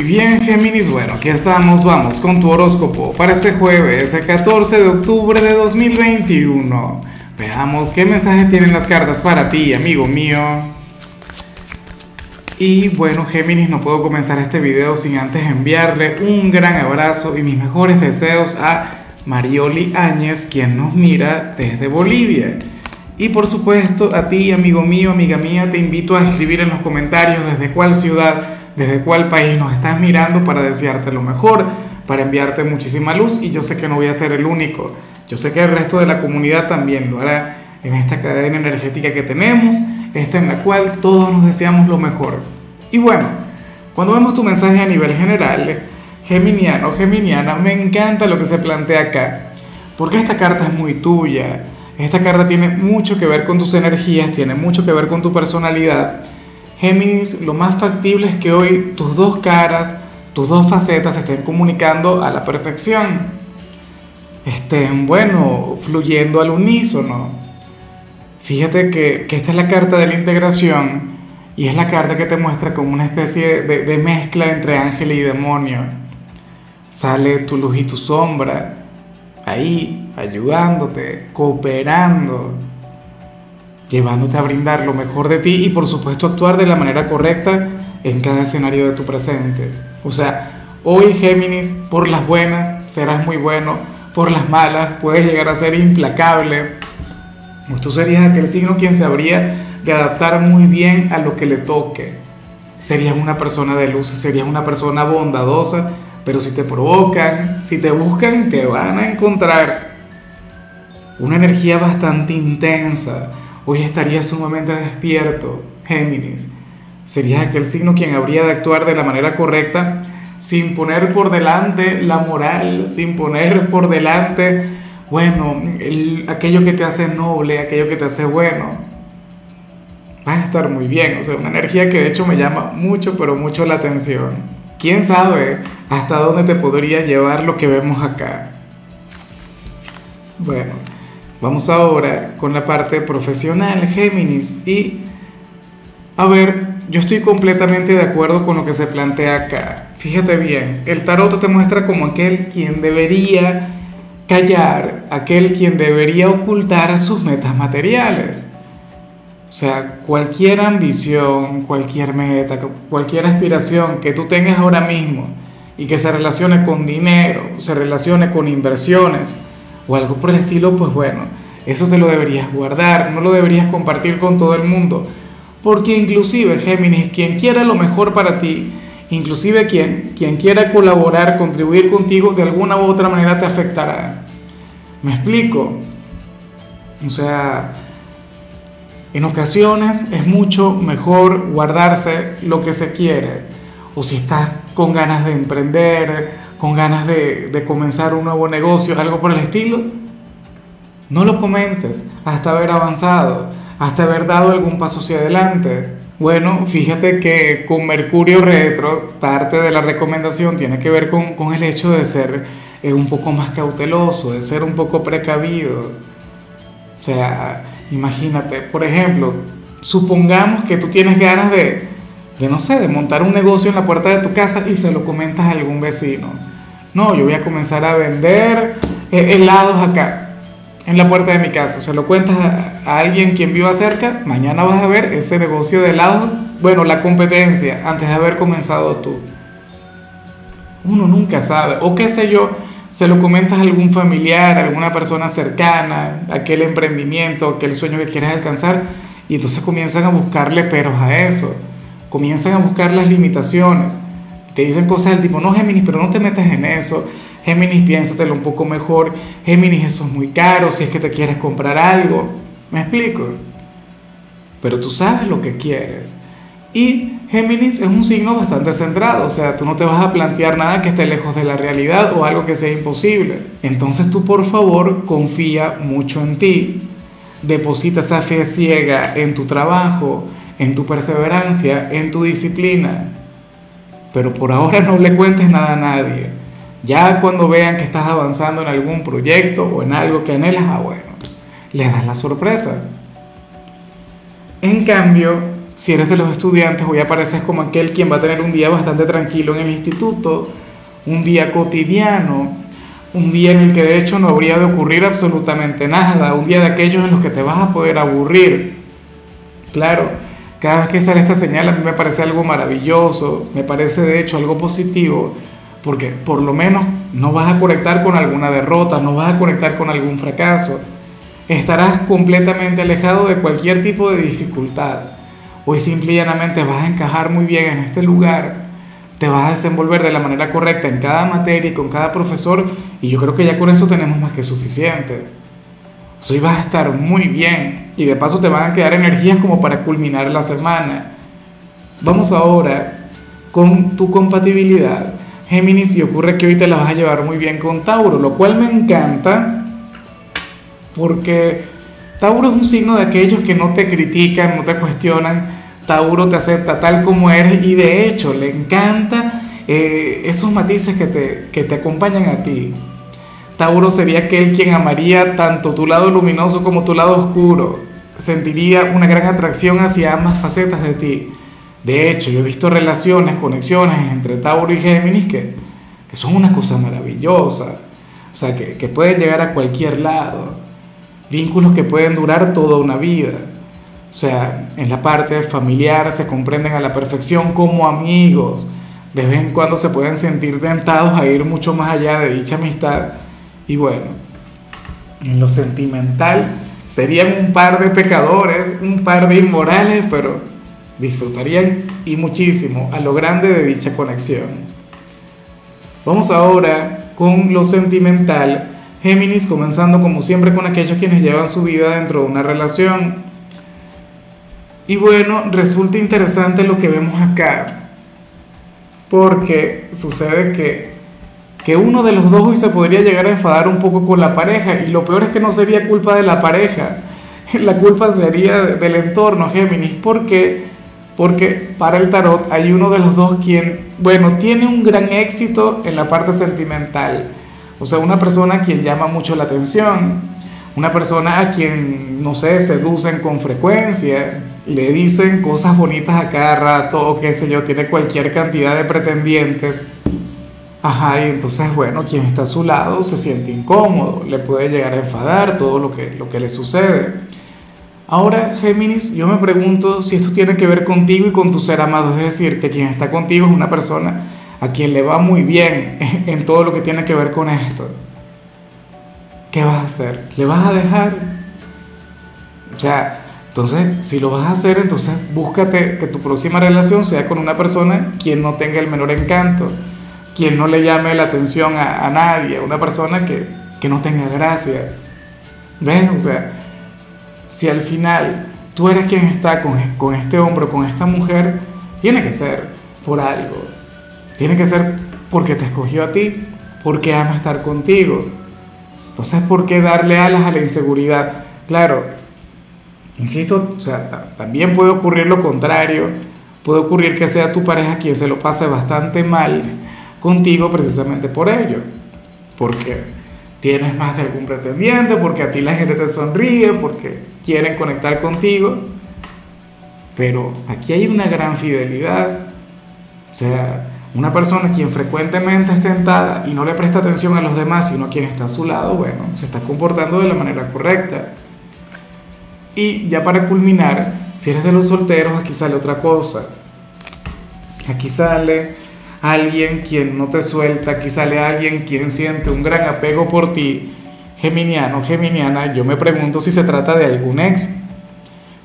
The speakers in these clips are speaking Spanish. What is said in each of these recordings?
Y bien, Géminis, bueno, aquí estamos, vamos con tu horóscopo para este jueves, el 14 de octubre de 2021. Veamos qué mensaje tienen las cartas para ti, amigo mío. Y bueno, Géminis, no puedo comenzar este video sin antes enviarle un gran abrazo y mis mejores deseos a Marioli Áñez, quien nos mira desde Bolivia. Y por supuesto, a ti, amigo mío, amiga mía, te invito a escribir en los comentarios desde cuál ciudad desde cuál país nos estás mirando para desearte lo mejor, para enviarte muchísima luz y yo sé que no voy a ser el único. Yo sé que el resto de la comunidad también lo hará en esta cadena energética que tenemos, esta en la cual todos nos deseamos lo mejor. Y bueno, cuando vemos tu mensaje a nivel general, Geminiano, Geminiana, me encanta lo que se plantea acá, porque esta carta es muy tuya. Esta carta tiene mucho que ver con tus energías, tiene mucho que ver con tu personalidad Géminis, lo más factible es que hoy tus dos caras, tus dos facetas estén comunicando a la perfección. Estén, bueno, fluyendo al unísono. Fíjate que, esta es la carta de la integración y es la carta que te muestra como una especie de, de mezcla entre ángel y demonio. Sale tu luz y tu sombra ahí, ayudándote, cooperando llevándote a brindar lo mejor de ti y por supuesto actuar de la manera correcta en cada escenario de tu presente. O sea, hoy Géminis, por las buenas, serás muy bueno, por las malas, puedes llegar a ser implacable. Pues tú serías aquel signo quien se habría de adaptar muy bien a lo que le toque. Serías una persona de luz, serías una persona bondadosa, pero si te provocan, si te buscan, te van a encontrar una energía bastante intensa, Hoy estaría sumamente despierto, Géminis. Sería aquel signo quien habría de actuar de la manera correcta sin poner por delante la moral, sin poner por delante, bueno, aquello que te hace noble, aquello que te hace bueno. Va a estar muy bien, o sea, una energía que de hecho me llama mucho, pero mucho la atención. ¿Quién sabe hasta dónde te podría llevar lo que vemos acá? Bueno, Vamos ahora con la parte profesional, Géminis. Y, a ver, yo estoy completamente de acuerdo con lo que se plantea acá. Fíjate bien, el tarot te muestra como aquel quien debería callar, aquel quien debería ocultar sus metas materiales. O sea, cualquier ambición, cualquier meta, cualquier aspiración que tú tengas ahora mismo y que se relacione con dinero, se relacione con inversiones, o algo por el estilo, pues bueno, eso te lo deberías guardar, no lo deberías compartir con todo el mundo. Porque inclusive, Géminis, quien quiera lo mejor para ti, inclusive quien, quien quiera colaborar, contribuir contigo, de alguna u otra manera te afectará. ¿Me explico? O sea, en ocasiones es mucho mejor guardarse lo que se quiere. O si estás con ganas de emprender, con ganas de, comenzar un nuevo negocio, algo por el estilo, no lo comentes hasta haber avanzado, hasta haber dado algún paso hacia adelante. Bueno, fíjate que con Mercurio retro, parte de la recomendación tiene que ver con, el hecho de ser eh, un poco más cauteloso, de ser un poco precavido. O sea, imagínate, por ejemplo, supongamos que tú tienes ganas de, de, no sé, de montar un negocio en la puerta de tu casa y se lo comentas a algún vecino. No, yo voy a comenzar a vender eh, helados acá, en la puerta de mi casa. Se lo cuentas a, alguien quien viva cerca, mañana vas a ver ese negocio de helados, bueno, la competencia, antes de haber comenzado tú. Uno nunca sabe, o qué sé yo, se lo comentas a algún familiar, a alguna persona cercana, aquel emprendimiento, aquel sueño que quieres alcanzar, y entonces comienzan a buscarle peros a eso, comienzan a buscar las limitaciones te dicen cosas del tipo, no Géminis, pero no te metas en eso. Géminis, piénsatelo un poco mejor. Géminis, eso es muy caro si es que te quieres comprar algo. ¿Me explico? Pero tú sabes lo que quieres. Y Géminis es un signo bastante centrado, o sea, tú no te vas a plantear nada que esté lejos de la realidad o algo que sea imposible. Entonces tú por favor confía mucho en ti, deposita esa fe ciega en tu trabajo, en tu perseverancia, en tu disciplina pero por ahora no le cuentes nada a nadie. Ya cuando vean que estás avanzando en algún proyecto o en algo que anhelas, ah bueno, le das la sorpresa. En cambio, si eres de los estudiantes, hoy apareces como aquel quien va a tener un día bastante tranquilo en el instituto, un día cotidiano, un día en el que de hecho no habría de ocurrir absolutamente nada, un día de aquellos en los que te vas a poder aburrir. Claro, cada vez que sale esta señal a mí me parece algo maravilloso, me parece de hecho algo positivo, porque por lo menos no vas a conectar con alguna derrota, no vas a conectar con algún fracaso, estarás completamente alejado de cualquier tipo de dificultad. Hoy simple y llanamente vas a encajar muy bien en este lugar, te vas a desenvolver de la manera correcta en cada materia y con cada profesor y yo creo que ya con eso tenemos más que suficiente. Hoy vas a estar muy bien y de paso te van a quedar energías como para culminar la semana. Vamos ahora con tu compatibilidad. Géminis, y ocurre que hoy te la vas a llevar muy bien con Tauro, lo cual me encanta porque Tauro es un signo de aquellos que no te critican, no te cuestionan, Tauro te acepta tal como eres y de hecho le encanta eh, esos matices que te, que te acompañan a ti. Tauro sería aquel quien amaría tanto tu lado luminoso como tu lado oscuro. Sentiría una gran atracción hacia ambas facetas de ti. De hecho, yo he visto relaciones, conexiones entre Tauro y Géminis que, son una cosa maravillosa. O sea, que, que pueden llegar a cualquier lado. Vínculos que pueden durar toda una vida. O sea, en la parte familiar se comprenden a la perfección como amigos. De vez en cuando se pueden sentir tentados a ir mucho más allá de dicha amistad. Y bueno, en lo sentimental serían un par de pecadores, un par de inmorales, pero disfrutarían y muchísimo a lo grande de dicha conexión. Vamos ahora con lo sentimental. Géminis comenzando como siempre con aquellos quienes llevan su vida dentro de una relación y bueno, resulta interesante lo que vemos acá, porque sucede que, que uno de los dos hoy se podría llegar a enfadar un poco con la pareja, y lo peor es que no sería culpa de la pareja, la culpa sería del entorno, Géminis, ¿por qué? Porque para el tarot hay uno de los dos quien, bueno, tiene un gran éxito en la parte sentimental, o sea, una persona quien llama mucho la atención, una persona a quien, no sé, seducen con frecuencia, le dicen cosas bonitas a cada rato o qué sé yo, tiene cualquier cantidad de pretendientes. Ajá, y entonces, bueno, quien está a su lado se siente incómodo, le puede llegar a enfadar todo lo que, lo que le sucede. Ahora, Géminis, yo me pregunto si esto tiene que ver contigo y con tu ser amado, es decir, que quien está contigo es una persona a quien le va muy bien en todo lo que tiene que ver con esto. ¿Qué vas a hacer? ¿Le vas a dejar? O sea, entonces, si lo vas a hacer, entonces búscate que tu próxima relación sea con una persona quien no tenga el menor encanto, quien no le llame la atención a, nadie, una persona que, que no tenga gracia. ¿Ves? O sea, si al final tú eres quien está con, con este hombre o con esta mujer, tiene que ser por algo. Tiene que ser porque te escogió a ti, porque ama estar contigo. Entonces, ¿por qué darle alas a la inseguridad? Claro, Insisto, o sea, también puede ocurrir lo contrario, puede ocurrir que sea tu pareja quien se lo pase bastante mal contigo precisamente por ello, porque tienes más de algún pretendiente, porque a ti la gente te sonríe, porque quieren conectar contigo, pero aquí hay una gran fidelidad, o sea, una persona quien frecuentemente es tentada y no le presta atención a los demás, sino a quien está a su lado, bueno, se está comportando de la manera correcta. Y ya para culminar, si eres de los solteros, aquí sale otra cosa. Aquí sale alguien quien no te suelta, aquí alguien quien siente un gran apego por ti. Geminiano, Geminiana, yo me pregunto si se trata de algún ex,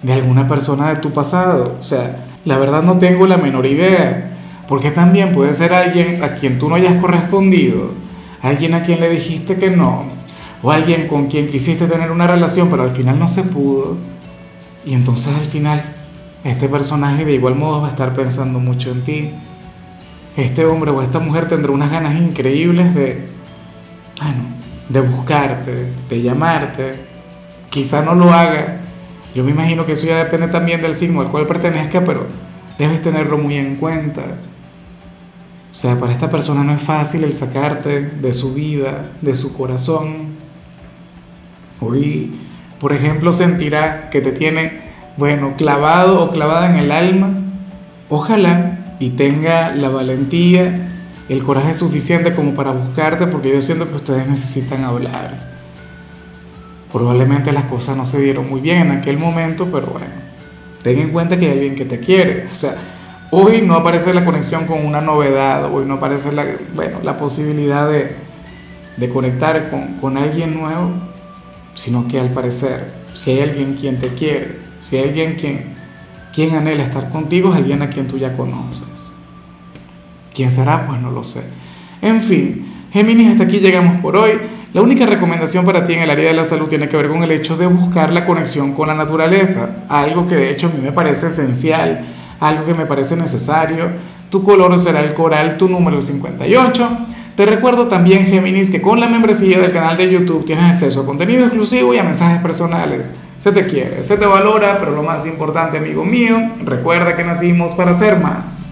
de alguna persona de tu pasado. O sea, la verdad no tengo la menor idea. Porque también puede ser alguien a quien tú no hayas correspondido, alguien a quien le dijiste que no, o alguien con quien quisiste tener una relación pero al final no se pudo. Y entonces al final este personaje de igual modo va a estar pensando mucho en ti. Este hombre o esta mujer tendrá unas ganas increíbles de, bueno, de buscarte, de llamarte. Quizá no lo haga. Yo me imagino que eso ya depende también del signo al cual pertenezca, pero debes tenerlo muy en cuenta. O sea, para esta persona no es fácil el sacarte de su vida, de su corazón, Hoy, por ejemplo, sentirá que te tiene bueno, clavado o clavada en el alma, ojalá y tenga la valentía, el coraje suficiente como para buscarte, porque yo siento que ustedes necesitan hablar. Probablemente las cosas no se dieron muy bien en aquel momento, pero bueno, ten en cuenta que hay alguien que te quiere. O sea, hoy no aparece la conexión con una novedad, hoy no aparece la, bueno, la posibilidad de, de conectar con, con alguien nuevo, sino que al parecer, si hay alguien quien te quiere, si hay alguien quien, quien anhela estar contigo, es alguien a quien tú ya conoces. ¿Quién será? Pues no lo sé. En fin, Géminis, hasta aquí llegamos por hoy. La única recomendación para ti en el área de la salud tiene que ver con el hecho de buscar la conexión con la naturaleza, algo que de hecho a mí me parece esencial, algo que me parece necesario. Tu color será el coral, tu número 58. Te recuerdo también, Géminis, que con la membresía del canal de YouTube tienes acceso a contenido exclusivo y a mensajes personales. Se te quiere, se te valora, pero lo más importante, amigo mío, recuerda que nacimos para ser más.